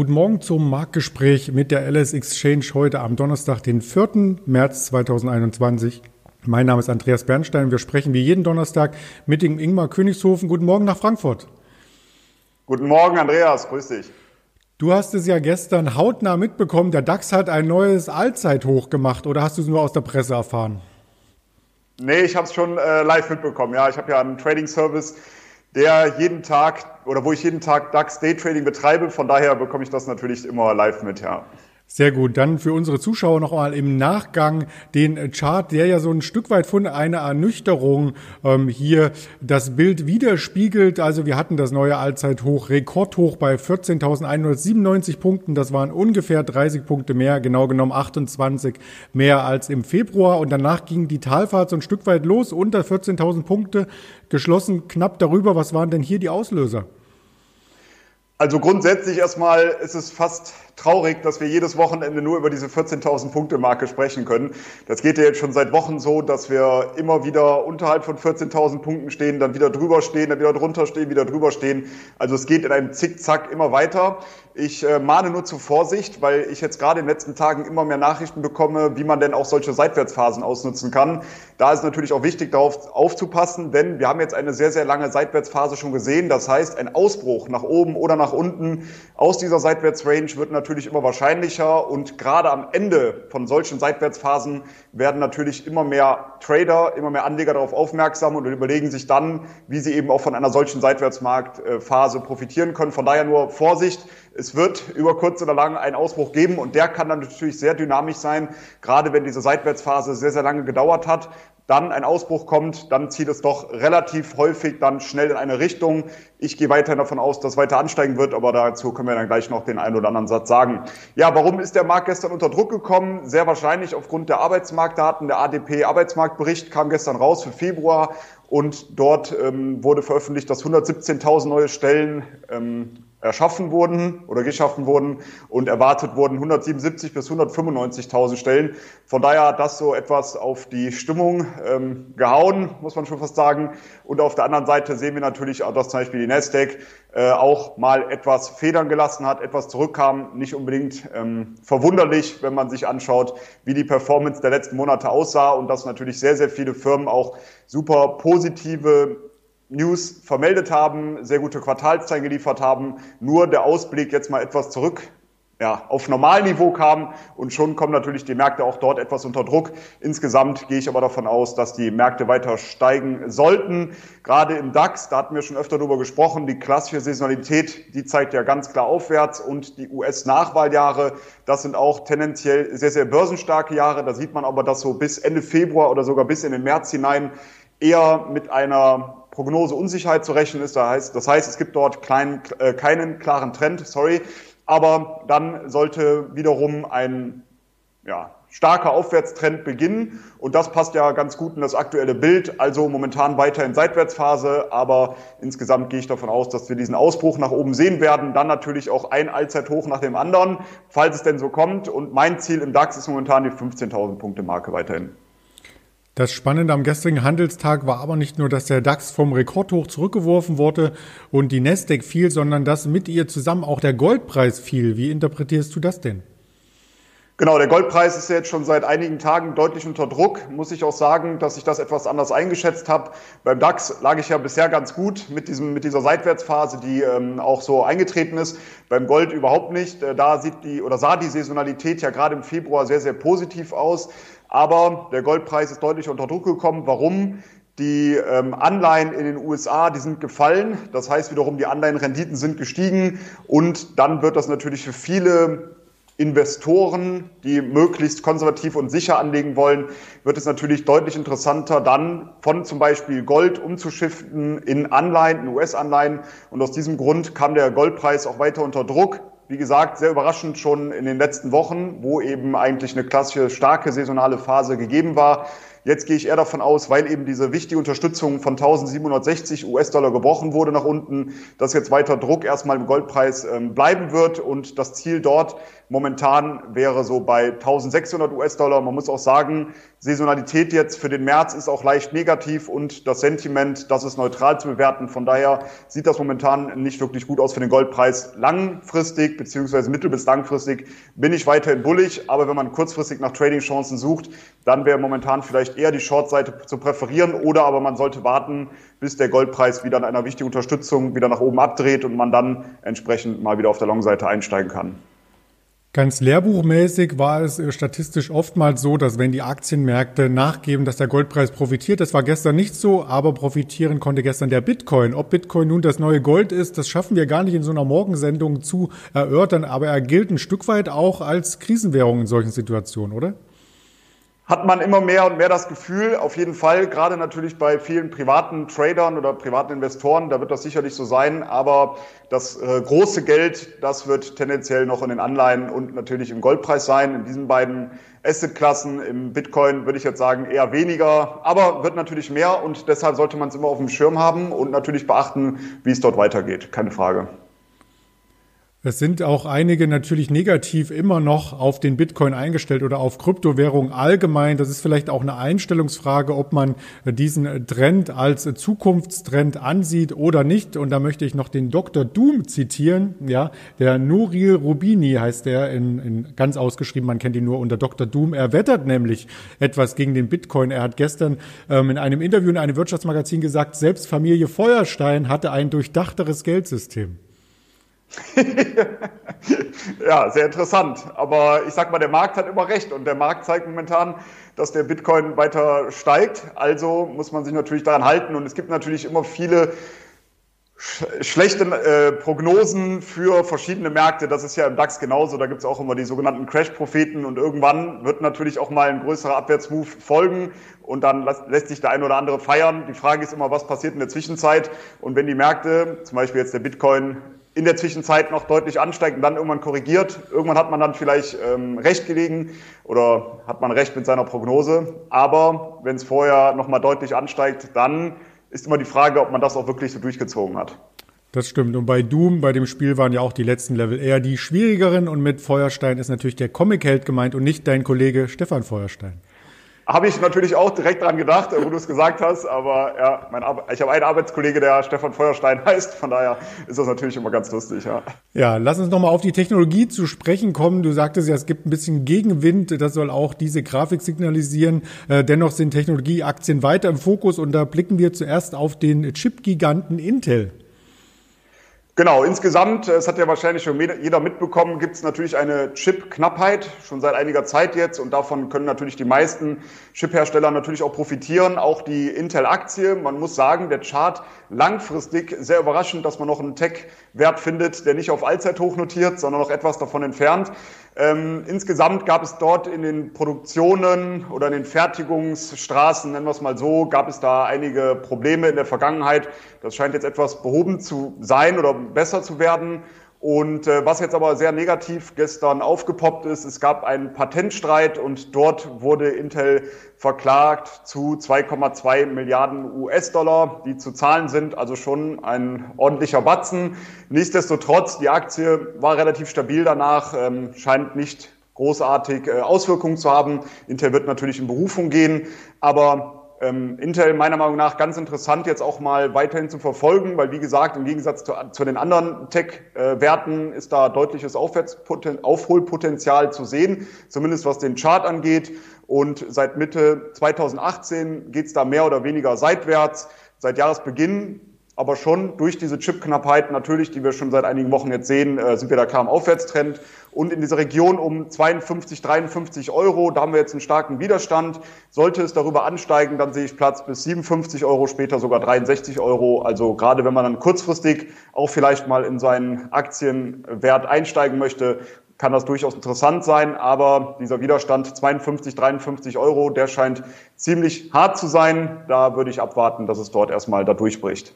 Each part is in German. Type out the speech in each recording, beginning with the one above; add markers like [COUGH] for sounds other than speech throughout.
Guten Morgen zum Marktgespräch mit der LS Exchange heute am Donnerstag, den 4. März 2021. Mein Name ist Andreas Bernstein. Wir sprechen wie jeden Donnerstag mit dem Ingmar Königshofen. Guten Morgen nach Frankfurt. Guten Morgen, Andreas. Grüß dich. Du hast es ja gestern hautnah mitbekommen. Der DAX hat ein neues Allzeithoch gemacht oder hast du es nur aus der Presse erfahren? Nee, ich habe es schon äh, live mitbekommen. Ja, ich habe ja einen Trading Service der jeden Tag oder wo ich jeden Tag DAX Daytrading betreibe. Von daher bekomme ich das natürlich immer live mit, ja. Sehr gut. Dann für unsere Zuschauer noch mal im Nachgang den Chart, der ja so ein Stück weit von einer Ernüchterung ähm, hier das Bild widerspiegelt. Also wir hatten das neue Allzeithoch, Rekordhoch bei 14.197 Punkten. Das waren ungefähr 30 Punkte mehr, genau genommen 28 mehr als im Februar. Und danach ging die Talfahrt so ein Stück weit los, unter 14.000 Punkte, geschlossen knapp darüber. Was waren denn hier die Auslöser? Also grundsätzlich erstmal ist es fast traurig, dass wir jedes Wochenende nur über diese 14.000 Punkte Marke sprechen können. Das geht ja jetzt schon seit Wochen so, dass wir immer wieder unterhalb von 14.000 Punkten stehen, dann wieder drüber stehen, dann wieder drunter stehen, wieder drüber stehen. Also es geht in einem Zickzack immer weiter. Ich äh, mahne nur zur Vorsicht, weil ich jetzt gerade in den letzten Tagen immer mehr Nachrichten bekomme, wie man denn auch solche Seitwärtsphasen ausnutzen kann. Da ist natürlich auch wichtig, darauf aufzupassen, denn wir haben jetzt eine sehr, sehr lange Seitwärtsphase schon gesehen. Das heißt, ein Ausbruch nach oben oder nach unten aus dieser Seitwärtsrange wird natürlich immer wahrscheinlicher und gerade am Ende von solchen Seitwärtsphasen werden natürlich immer mehr Trader, immer mehr Anleger darauf aufmerksam und überlegen sich dann, wie sie eben auch von einer solchen Seitwärtsmarktphase profitieren können. Von daher nur Vorsicht es wird über kurz oder lang einen Ausbruch geben und der kann dann natürlich sehr dynamisch sein, gerade wenn diese Seitwärtsphase sehr, sehr lange gedauert hat. Dann ein Ausbruch kommt, dann zieht es doch relativ häufig dann schnell in eine Richtung. Ich gehe weiterhin davon aus, dass weiter ansteigen wird, aber dazu können wir dann gleich noch den einen oder anderen Satz sagen. Ja, warum ist der Markt gestern unter Druck gekommen? Sehr wahrscheinlich aufgrund der Arbeitsmarktdaten. Der ADP Arbeitsmarktbericht kam gestern raus für Februar und dort ähm, wurde veröffentlicht, dass 117.000 neue Stellen ähm, erschaffen wurden oder geschaffen wurden und erwartet wurden 177 bis 195.000 Stellen. Von daher hat das so etwas auf die Stimmung ähm, gehauen, muss man schon fast sagen. Und auf der anderen Seite sehen wir natürlich auch, dass zum Beispiel die Nasdaq äh, auch mal etwas federn gelassen hat, etwas zurückkam. Nicht unbedingt ähm, verwunderlich, wenn man sich anschaut, wie die Performance der letzten Monate aussah und dass natürlich sehr, sehr viele Firmen auch super positive News vermeldet haben, sehr gute Quartalszahlen geliefert haben, nur der Ausblick jetzt mal etwas zurück ja, auf Normalniveau kam und schon kommen natürlich die Märkte auch dort etwas unter Druck. Insgesamt gehe ich aber davon aus, dass die Märkte weiter steigen sollten. Gerade im DAX, da hatten wir schon öfter darüber gesprochen, die klassische Saisonalität, die zeigt ja ganz klar aufwärts und die US-Nachwahljahre, das sind auch tendenziell sehr, sehr börsenstarke Jahre. Da sieht man aber, dass so bis Ende Februar oder sogar bis in den März hinein eher mit einer Prognoseunsicherheit zu rechnen ist. Das heißt, das heißt es gibt dort klein, äh, keinen klaren Trend, sorry. Aber dann sollte wiederum ein ja, starker Aufwärtstrend beginnen. Und das passt ja ganz gut in das aktuelle Bild. Also momentan weiter in Seitwärtsphase. Aber insgesamt gehe ich davon aus, dass wir diesen Ausbruch nach oben sehen werden. Dann natürlich auch ein Allzeithoch nach dem anderen, falls es denn so kommt. Und mein Ziel im DAX ist momentan die 15.000 Punkte Marke weiterhin. Das Spannende am gestrigen Handelstag war aber nicht nur, dass der DAX vom Rekordhoch zurückgeworfen wurde und die Nasdaq fiel, sondern dass mit ihr zusammen auch der Goldpreis fiel. Wie interpretierst du das denn? Genau, der Goldpreis ist jetzt schon seit einigen Tagen deutlich unter Druck. Muss ich auch sagen, dass ich das etwas anders eingeschätzt habe. Beim DAX lag ich ja bisher ganz gut mit, diesem, mit dieser Seitwärtsphase, die ähm, auch so eingetreten ist. Beim Gold überhaupt nicht. Äh, da sieht die oder sah die Saisonalität ja gerade im Februar sehr, sehr positiv aus. Aber der Goldpreis ist deutlich unter Druck gekommen. Warum? Die ähm, Anleihen in den USA, die sind gefallen. Das heißt wiederum, die Anleihenrenditen sind gestiegen. Und dann wird das natürlich für viele Investoren, die möglichst konservativ und sicher anlegen wollen, wird es natürlich deutlich interessanter, dann von zum Beispiel Gold umzuschiften in Anleihen, in US-Anleihen. Und aus diesem Grund kam der Goldpreis auch weiter unter Druck. Wie gesagt, sehr überraschend schon in den letzten Wochen, wo eben eigentlich eine klassische starke saisonale Phase gegeben war. Jetzt gehe ich eher davon aus, weil eben diese wichtige Unterstützung von 1760 US-Dollar gebrochen wurde nach unten, dass jetzt weiter Druck erstmal im Goldpreis ähm, bleiben wird und das Ziel dort momentan wäre so bei 1600 US-Dollar. Man muss auch sagen, Saisonalität jetzt für den März ist auch leicht negativ und das Sentiment, das ist neutral zu bewerten. Von daher sieht das momentan nicht wirklich gut aus für den Goldpreis. Langfristig beziehungsweise mittel- bis langfristig bin ich weiterhin bullig, aber wenn man kurzfristig nach Trading-Chancen sucht, dann wäre momentan vielleicht eher die Short-Seite zu präferieren oder aber man sollte warten, bis der Goldpreis wieder an einer wichtigen Unterstützung wieder nach oben abdreht und man dann entsprechend mal wieder auf der Long-Seite einsteigen kann. Ganz lehrbuchmäßig war es äh, statistisch oftmals so, dass wenn die Aktienmärkte nachgeben, dass der Goldpreis profitiert. Das war gestern nicht so, aber profitieren konnte gestern der Bitcoin. Ob Bitcoin nun das neue Gold ist, das schaffen wir gar nicht in so einer Morgensendung zu erörtern, aber er gilt ein Stück weit auch als Krisenwährung in solchen Situationen, oder? Hat man immer mehr und mehr das Gefühl, auf jeden Fall, gerade natürlich bei vielen privaten Tradern oder privaten Investoren, da wird das sicherlich so sein, aber das äh, große Geld, das wird tendenziell noch in den Anleihen und natürlich im Goldpreis sein. In diesen beiden Assetklassen, im Bitcoin würde ich jetzt sagen eher weniger, aber wird natürlich mehr und deshalb sollte man es immer auf dem Schirm haben und natürlich beachten, wie es dort weitergeht, keine Frage. Es sind auch einige natürlich negativ immer noch auf den Bitcoin eingestellt oder auf Kryptowährungen allgemein. Das ist vielleicht auch eine Einstellungsfrage, ob man diesen Trend als Zukunftstrend ansieht oder nicht. Und da möchte ich noch den Dr. Doom zitieren. Ja, der Nuril Rubini heißt der in, in ganz ausgeschrieben. Man kennt ihn nur unter Dr. Doom. Er wettert nämlich etwas gegen den Bitcoin. Er hat gestern ähm, in einem Interview in einem Wirtschaftsmagazin gesagt, selbst Familie Feuerstein hatte ein durchdachteres Geldsystem. [LAUGHS] ja, sehr interessant. Aber ich sag mal, der Markt hat immer recht und der Markt zeigt momentan, dass der Bitcoin weiter steigt. Also muss man sich natürlich daran halten und es gibt natürlich immer viele schlechte äh, Prognosen für verschiedene Märkte. Das ist ja im DAX genauso. Da gibt es auch immer die sogenannten Crash-Propheten und irgendwann wird natürlich auch mal ein größerer Abwärtsmove folgen und dann lässt sich der ein oder andere feiern. Die Frage ist immer, was passiert in der Zwischenzeit und wenn die Märkte, zum Beispiel jetzt der Bitcoin, in der Zwischenzeit noch deutlich ansteigt und dann irgendwann korrigiert. Irgendwann hat man dann vielleicht ähm, recht gelegen oder hat man recht mit seiner Prognose. Aber wenn es vorher nochmal deutlich ansteigt, dann ist immer die Frage, ob man das auch wirklich so durchgezogen hat. Das stimmt. Und bei Doom, bei dem Spiel waren ja auch die letzten Level eher die schwierigeren. Und mit Feuerstein ist natürlich der Comic-Held gemeint und nicht dein Kollege Stefan Feuerstein. Habe ich natürlich auch direkt dran gedacht, wo du es gesagt hast, aber ja, mein ich habe einen Arbeitskollege, der Stefan Feuerstein [LAUGHS] heißt, von daher ist das natürlich immer ganz lustig, ja. Ja, lass uns nochmal auf die Technologie zu sprechen kommen. Du sagtest ja, es gibt ein bisschen Gegenwind, das soll auch diese Grafik signalisieren. Äh, dennoch sind Technologieaktien weiter im Fokus und da blicken wir zuerst auf den Chip-Giganten Intel. Genau, insgesamt, es hat ja wahrscheinlich schon jeder mitbekommen, gibt es natürlich eine Chip-Knappheit, schon seit einiger Zeit jetzt. Und davon können natürlich die meisten Chip-Hersteller natürlich auch profitieren, auch die Intel-Aktie. Man muss sagen, der Chart langfristig sehr überraschend, dass man noch einen Tech-Wert findet, der nicht auf Allzeithoch notiert, sondern noch etwas davon entfernt. Ähm, insgesamt gab es dort in den Produktionen oder in den Fertigungsstraßen, nennen wir es mal so, gab es da einige Probleme in der Vergangenheit. Das scheint jetzt etwas behoben zu sein oder besser zu werden. Und äh, was jetzt aber sehr negativ gestern aufgepoppt ist, es gab einen Patentstreit und dort wurde Intel verklagt zu 2,2 Milliarden US-Dollar, die zu zahlen sind, also schon ein ordentlicher Batzen. Nichtsdestotrotz, die Aktie war relativ stabil danach, ähm, scheint nicht großartig äh, Auswirkungen zu haben. Intel wird natürlich in Berufung gehen, aber ähm, Intel meiner Meinung nach ganz interessant jetzt auch mal weiterhin zu verfolgen, weil wie gesagt, im Gegensatz zu, zu den anderen Tech-Werten ist da deutliches Aufholpotenzial zu sehen, zumindest was den Chart angeht. Und seit Mitte 2018 geht es da mehr oder weniger seitwärts. Seit Jahresbeginn aber schon durch diese Chipknappheit natürlich, die wir schon seit einigen Wochen jetzt sehen, äh, sind wir da klar im Aufwärtstrend. Und in dieser Region um 52, 53 Euro, da haben wir jetzt einen starken Widerstand. Sollte es darüber ansteigen, dann sehe ich Platz bis 57 Euro, später sogar 63 Euro. Also gerade wenn man dann kurzfristig auch vielleicht mal in seinen Aktienwert einsteigen möchte, kann das durchaus interessant sein, aber dieser Widerstand 52, 53 Euro, der scheint ziemlich hart zu sein. Da würde ich abwarten, dass es dort erstmal da durchbricht.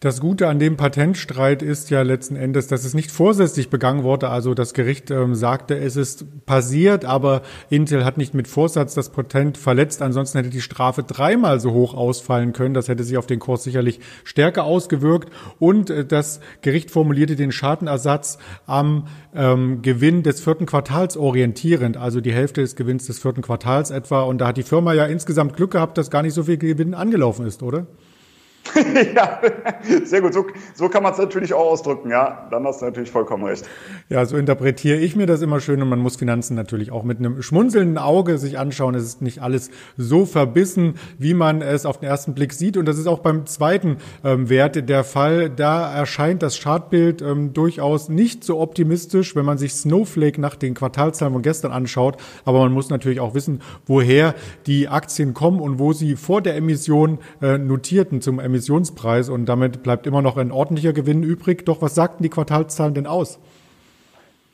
Das Gute an dem Patentstreit ist ja letzten Endes, dass es nicht vorsätzlich begangen wurde. Also das Gericht ähm, sagte, es ist passiert, aber Intel hat nicht mit Vorsatz das Patent verletzt. Ansonsten hätte die Strafe dreimal so hoch ausfallen können. Das hätte sich auf den Kurs sicherlich stärker ausgewirkt. Und äh, das Gericht formulierte den Schadenersatz am ähm, Gewinn des vierten Quartals orientierend, also die Hälfte des Gewinns des vierten Quartals etwa. Und da hat die Firma ja insgesamt Glück gehabt, dass gar nicht so viel Gewinn angelaufen ist, oder? [LAUGHS] ja, sehr gut. So, so kann man es natürlich auch ausdrücken, ja. Dann hast du natürlich vollkommen recht. Ja, so interpretiere ich mir das immer schön und man muss Finanzen natürlich auch mit einem schmunzelnden Auge sich anschauen. Es ist nicht alles so verbissen, wie man es auf den ersten Blick sieht. Und das ist auch beim zweiten ähm, Wert der Fall. Da erscheint das Chartbild ähm, durchaus nicht so optimistisch, wenn man sich Snowflake nach den Quartalzahlen von gestern anschaut. Aber man muss natürlich auch wissen, woher die Aktien kommen und wo sie vor der Emission äh, notierten zum Emission Emissionspreis und damit bleibt immer noch ein ordentlicher Gewinn übrig. Doch was sagten die Quartalszahlen denn aus?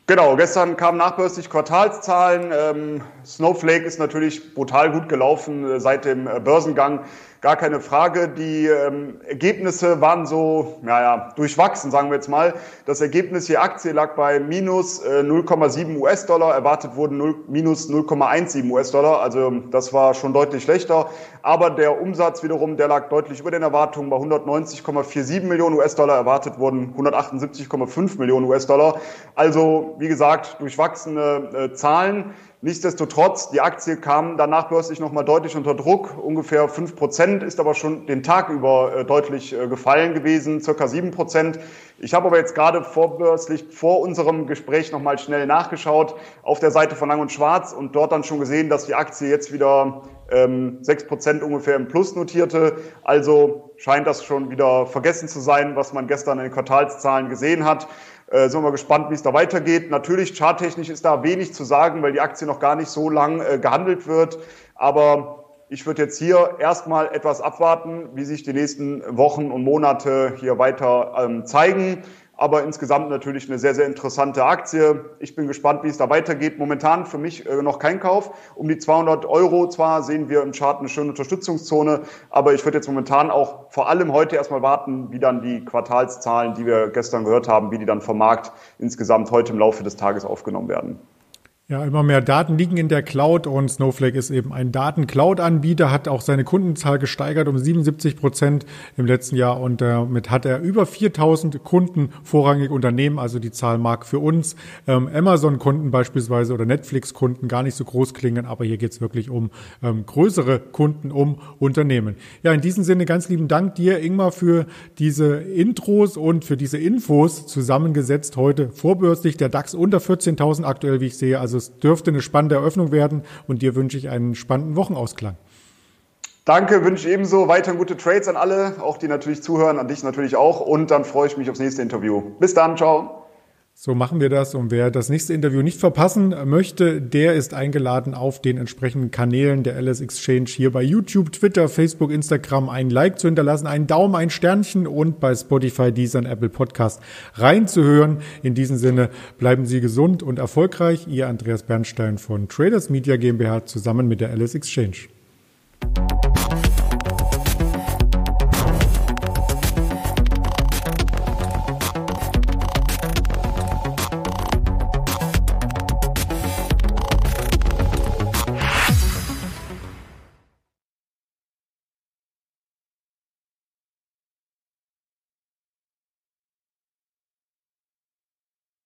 Genau, gestern kamen nachbörslich Quartalszahlen. Ähm, Snowflake ist natürlich brutal gut gelaufen äh, seit dem äh, Börsengang gar keine Frage. Die ähm, Ergebnisse waren so, naja, durchwachsen, sagen wir jetzt mal. Das Ergebnis je Aktie lag bei minus äh, 0,7 US-Dollar, erwartet wurden 0, minus 0,17 US-Dollar, also das war schon deutlich schlechter. Aber der Umsatz wiederum, der lag deutlich über den Erwartungen bei 190,47 Millionen US-Dollar, erwartet wurden 178,5 Millionen US-Dollar. Also, wie gesagt, durchwachsene äh, Zahlen. Nichtsdestotrotz, die Aktie kam danach börslich nochmal deutlich unter Druck, ungefähr fünf Prozent, ist aber schon den Tag über äh, deutlich äh, gefallen gewesen, circa sieben Prozent. Ich habe aber jetzt gerade vorbörslich vor unserem Gespräch nochmal schnell nachgeschaut auf der Seite von Lang und Schwarz und dort dann schon gesehen, dass die Aktie jetzt wieder ähm, sechs Prozent ungefähr im Plus notierte. Also scheint das schon wieder vergessen zu sein, was man gestern in den Quartalszahlen gesehen hat. Äh, sind wir mal gespannt, wie es da weitergeht. Natürlich, charttechnisch ist da wenig zu sagen, weil die Aktie noch gar nicht so lang äh, gehandelt wird. Aber ich würde jetzt hier erstmal etwas abwarten, wie sich die nächsten Wochen und Monate hier weiter ähm, zeigen aber insgesamt natürlich eine sehr, sehr interessante Aktie. Ich bin gespannt, wie es da weitergeht. Momentan für mich äh, noch kein Kauf. Um die 200 Euro zwar sehen wir im Chart eine schöne Unterstützungszone, aber ich würde jetzt momentan auch vor allem heute erstmal warten, wie dann die Quartalszahlen, die wir gestern gehört haben, wie die dann vom Markt insgesamt heute im Laufe des Tages aufgenommen werden. Ja, immer mehr Daten liegen in der Cloud und Snowflake ist eben ein Daten-Cloud-Anbieter, hat auch seine Kundenzahl gesteigert um 77 Prozent im letzten Jahr und damit hat er über 4000 Kunden, vorrangig Unternehmen, also die Zahl mag für uns ähm, Amazon-Kunden beispielsweise oder Netflix-Kunden gar nicht so groß klingen, aber hier geht's wirklich um ähm, größere Kunden, um Unternehmen. Ja, in diesem Sinne ganz lieben Dank dir, Ingmar, für diese Intros und für diese Infos zusammengesetzt heute vorbörslich. Der DAX unter 14.000 aktuell, wie ich sehe, also also es dürfte eine spannende Eröffnung werden und dir wünsche ich einen spannenden Wochenausklang. Danke, wünsche ebenso weiter gute Trades an alle, auch die natürlich zuhören, an dich natürlich auch. Und dann freue ich mich aufs nächste Interview. Bis dann, ciao. So machen wir das. Und wer das nächste Interview nicht verpassen möchte, der ist eingeladen auf den entsprechenden Kanälen der LS Exchange hier bei YouTube, Twitter, Facebook, Instagram ein Like zu hinterlassen, einen Daumen, ein Sternchen und bei Spotify, Deezer und Apple Podcast reinzuhören. In diesem Sinne bleiben Sie gesund und erfolgreich. Ihr Andreas Bernstein von Traders Media GmbH zusammen mit der LS Exchange.